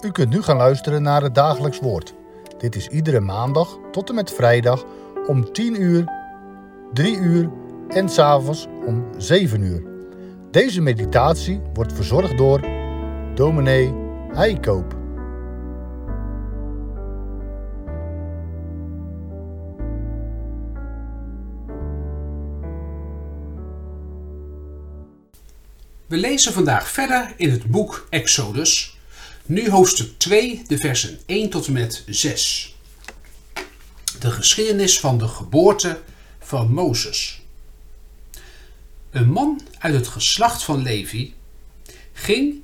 U kunt nu gaan luisteren naar het dagelijks woord. Dit is iedere maandag tot en met vrijdag om 10 uur, 3 uur en s'avonds om 7 uur. Deze meditatie wordt verzorgd door dominee Heikoop. We lezen vandaag verder in het boek Exodus, nu hoofdstuk 2, de versen 1 tot en met 6. De geschiedenis van de geboorte van Mozes. Een man uit het geslacht van Levi ging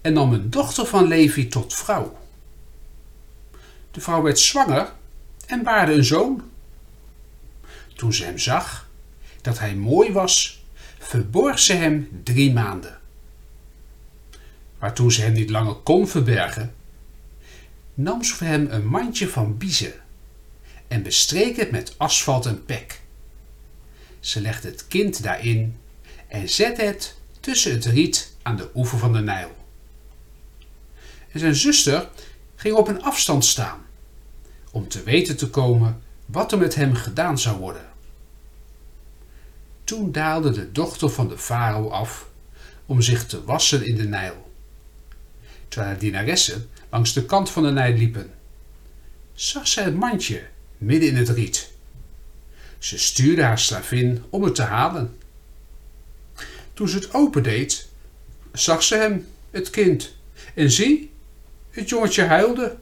en nam een dochter van Levi tot vrouw. De vrouw werd zwanger en baarde een zoon. Toen ze hem zag dat hij mooi was, verborg ze hem drie maanden. Maar toen ze hem niet langer kon verbergen, nam ze voor hem een mandje van biezen en bestreek het met asfalt en pek. Ze legde het kind daarin en zette het tussen het riet aan de oever van de Nijl. En zijn zuster ging op een afstand staan om te weten te komen wat er met hem gedaan zou worden. Toen daalde de dochter van de farao af om zich te wassen in de Nijl. Terwijl haar dienaressen langs de kant van de Nijl liepen, zag zij het mandje midden in het riet. Ze stuurde haar slavin om het te halen. Toen ze het opendeed, zag ze hem, het kind, en zie, het jongetje huilde.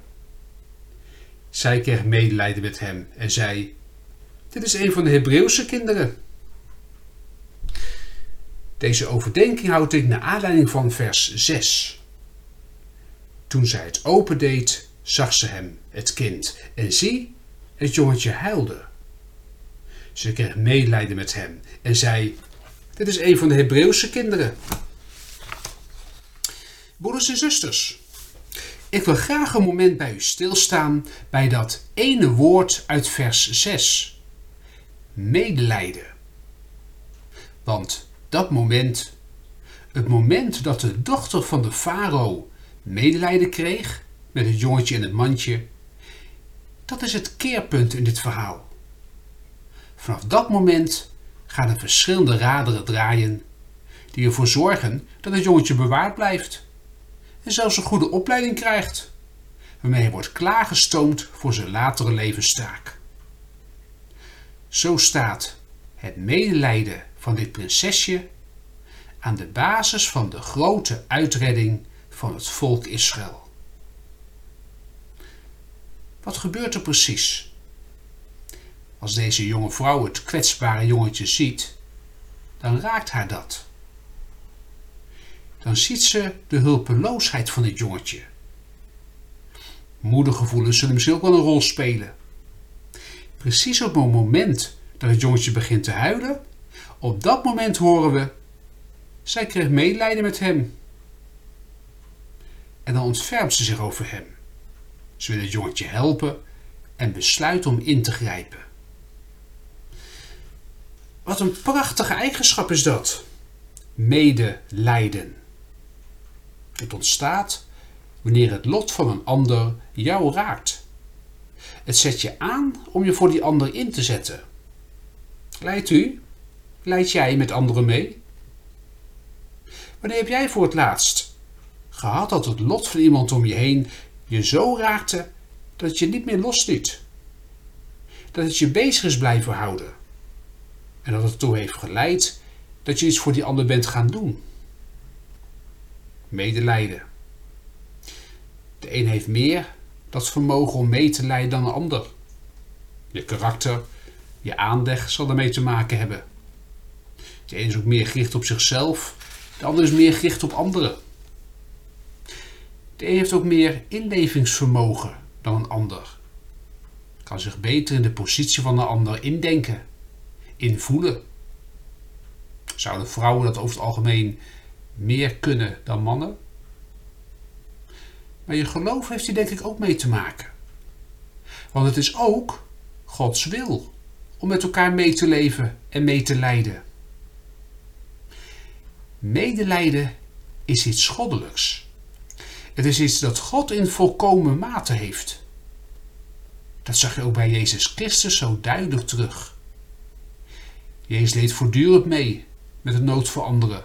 Zij kreeg medelijden met hem en zei: Dit is een van de Hebreeuwse kinderen. Deze overdenking houd ik naar aanleiding van vers 6. Toen zij het opendeed, zag ze hem, het kind, en zie, het jongetje huilde. Ze kreeg medelijden met hem en zei: Dit is een van de Hebreeuwse kinderen. Broeders en zusters, ik wil graag een moment bij u stilstaan bij dat ene woord uit vers 6. Medelijden. Want dat moment, het moment dat de dochter van de farao medelijden kreeg met het jongetje in het mandje, dat is het keerpunt in dit verhaal. Vanaf dat moment gaan er verschillende raderen draaien die ervoor zorgen dat het jongetje bewaard blijft en zelfs een goede opleiding krijgt, waarmee hij wordt klaargestoomd voor zijn latere levenstaak. Zo staat het medelijden van dit prinsesje aan de basis van de grote uitredding van het volk Israël. Wat gebeurt er precies? Als deze jonge vrouw het kwetsbare jongetje ziet, dan raakt haar dat. Dan ziet ze de hulpeloosheid van dit jongetje. Moedergevoelens zullen misschien ook wel een rol spelen. Precies op het moment dat het jongetje begint te huilen, op dat moment horen we: zij kreeg medelijden met hem. En dan ontfermt ze zich over hem. Ze wil het jongetje helpen en besluit om in te grijpen. Wat een prachtige eigenschap is dat. Medelijden. Het ontstaat wanneer het lot van een ander jou raakt. Het zet je aan om je voor die ander in te zetten. Leidt u? Leid jij met anderen mee? Wanneer heb jij voor het laatst gehad dat het lot van iemand om je heen je zo raakte dat het je niet meer losliet? Dat het je bezig is blijven houden? En dat het ertoe heeft geleid dat je iets voor die ander bent gaan doen? Medelijden. De een heeft meer dat vermogen om mee te lijden dan de ander. Je karakter, je aanleg zal ermee te maken hebben. De een is ook meer gericht op zichzelf, de ander is meer gericht op anderen. De een heeft ook meer inlevingsvermogen dan een ander. Kan zich beter in de positie van de ander indenken, invoelen. Zouden vrouwen dat over het algemeen meer kunnen dan mannen? Maar je geloof heeft hier denk ik ook mee te maken. Want het is ook Gods wil om met elkaar mee te leven en mee te lijden. Medelijden is iets goddelijks. Het is iets dat God in volkomen mate heeft. Dat zag je ook bij Jezus Christus zo duidelijk terug. Jezus leed voortdurend mee met de nood voor anderen.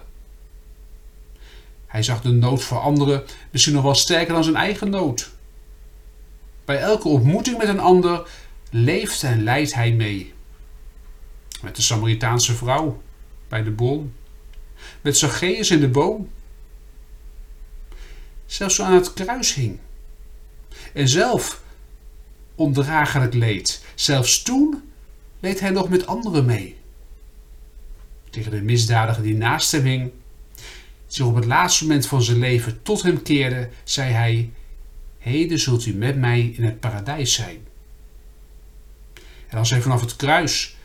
Hij zag de nood voor anderen misschien nog wel sterker dan zijn eigen nood. Bij elke ontmoeting met een ander leeft en lijdt hij mee. Met de Samaritaanse vrouw bij de bron. Met Zacchaeus in de boom. Zelfs zo aan het kruis hing. En zelf ondraaglijk leed. Zelfs toen leed hij nog met anderen mee. Tegen de misdadiger die naast hem hing, zich op het laatste moment van zijn leven tot hem keerde, zei hij: Heden zult u met mij in het paradijs zijn. En als hij vanaf het kruis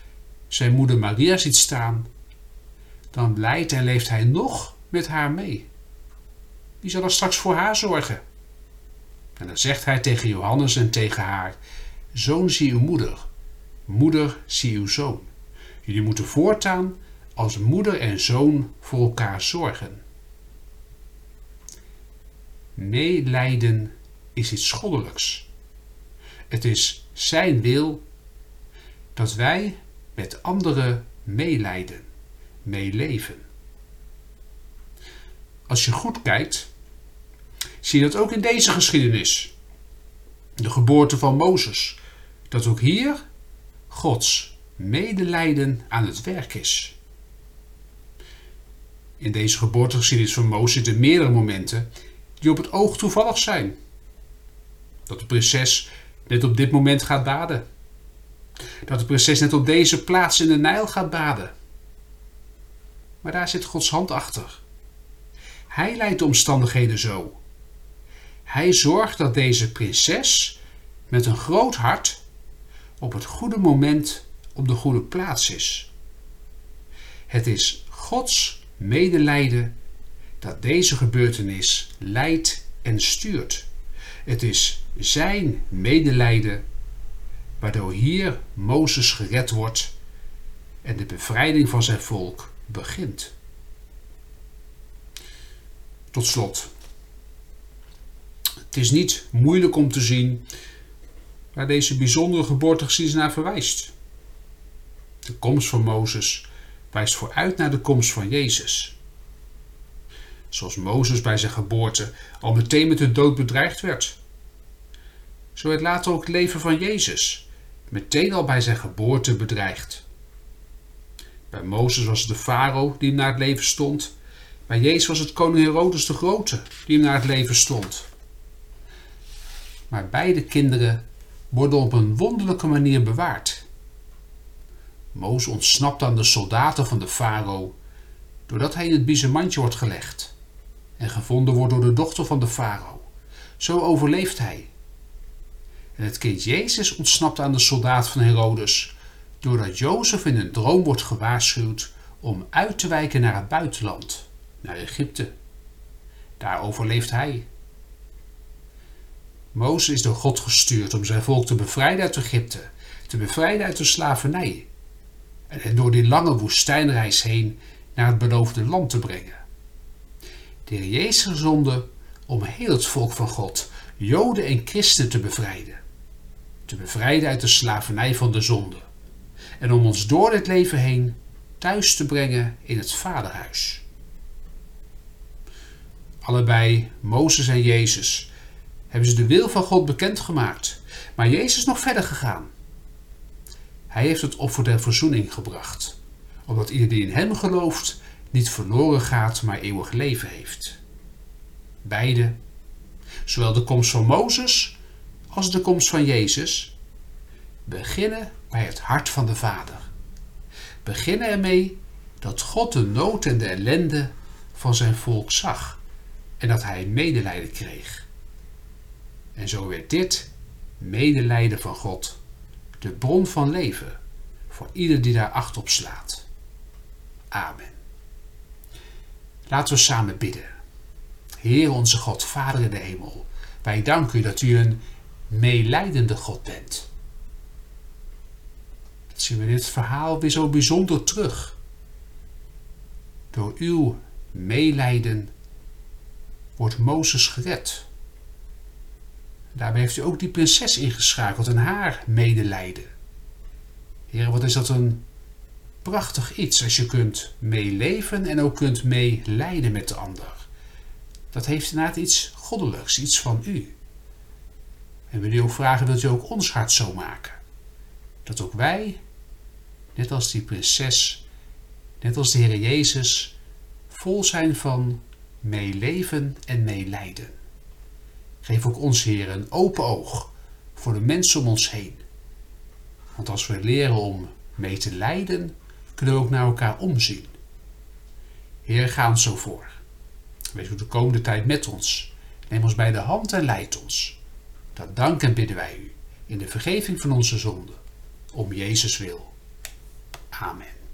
zijn moeder Maria ziet staan, dan lijdt en leeft hij nog met haar mee. Wie zal er straks voor haar zorgen? En dan zegt hij tegen Johannes en tegen haar: Zoon, zie uw moeder. Moeder, zie uw zoon. Jullie moeten voortaan als moeder en zoon voor elkaar zorgen. Meelijden is iets goddelijks. Het is zijn wil dat wij met anderen meelijden, meeleven. Als je goed kijkt, zie je dat ook in deze geschiedenis. De geboorte van Mozes. Dat ook hier Gods medelijden aan het werk is. In deze geboortegeschiedenis van Mozes zitten meerdere momenten die op het oog toevallig zijn. Dat de prinses net op dit moment gaat baden. Dat de prinses net op deze plaats in de Nijl gaat baden. Maar daar zit Gods hand achter. Hij leidt de omstandigheden zo. Hij zorgt dat deze prinses met een groot hart op het goede moment op de goede plaats is. Het is Gods medelijden dat deze gebeurtenis leidt en stuurt. Het is zijn medelijden waardoor hier Mozes gered wordt en de bevrijding van zijn volk begint. Tot slot. Het is niet moeilijk om te zien waar deze bijzondere geboortegeschiedenis naar verwijst. De komst van Mozes wijst vooruit naar de komst van Jezus. Zoals Mozes bij zijn geboorte al meteen met de dood bedreigd werd. Zo werd later ook het leven van Jezus meteen al bij zijn geboorte bedreigd. Bij Mozes was het de farao die hem naar het leven stond. Bij Jezus was het koning Herodes de Grote die hem naar het leven stond. Maar beide kinderen worden op een wonderlijke manier bewaard. Mozes ontsnapt aan de soldaten van de farao doordat hij in het biezenmandje wordt gelegd en gevonden wordt door de dochter van de farao. Zo overleeft hij. En het kind Jezus ontsnapt aan de soldaat van Herodes doordat Jozef in een droom wordt gewaarschuwd om uit te wijken naar het buitenland, naar Egypte. Daar overleeft hij. Mozes is door God gestuurd om zijn volk te bevrijden uit Egypte, te bevrijden uit de slavernij en door die lange woestijnreis heen naar het beloofde land te brengen. De Heer Jezus zonde om heel het volk van God, Joden en Christen te bevrijden. Te bevrijden uit de slavernij van de zonde. En om ons door dit leven heen thuis te brengen in het Vaderhuis. Allebei, Mozes en Jezus, hebben ze de wil van God bekendgemaakt. Maar Jezus is nog verder gegaan. Hij heeft het offer der verzoening gebracht, omdat ieder die in hem gelooft niet verloren gaat, maar eeuwig leven heeft. Beide, zowel de komst van Mozes als de komst van Jezus, beginnen bij het hart van de Vader. Beginnen ermee dat God de nood en de ellende van zijn volk zag en dat hij medelijden kreeg. En zo werd dit medelijden van God de bron van leven voor ieder die daar acht op slaat. Amen. Laten we samen bidden. Heer onze God, Vader in de hemel, wij danken u dat u een meelijdende God bent. Dat zien we in dit verhaal weer zo bijzonder terug. Door uw meelijden wordt Mozes gered Daarbij heeft u ook die prinses ingeschakeld en haar medelijden. Heer, wat is dat een prachtig iets als je kunt meeleven en ook kunt meelijden met de ander. Dat heeft inderdaad iets goddelijks, iets van u. En wil u ook vragen, wilt u ook ons hart zo maken? Dat ook wij, net als die prinses, net als de Heer Jezus, vol zijn van meeleven en meelijden. Geef ook ons, Heer, een open oog voor de mensen om ons heen. Want als we leren om mee te lijden, kunnen we ook naar elkaar omzien. Heer, ga ons zo voor. Wees ook de komende tijd met ons. Neem ons bij de hand en leid ons. Dat danken bidden wij u in de vergeving van onze zonden. Om Jezus wil. Amen.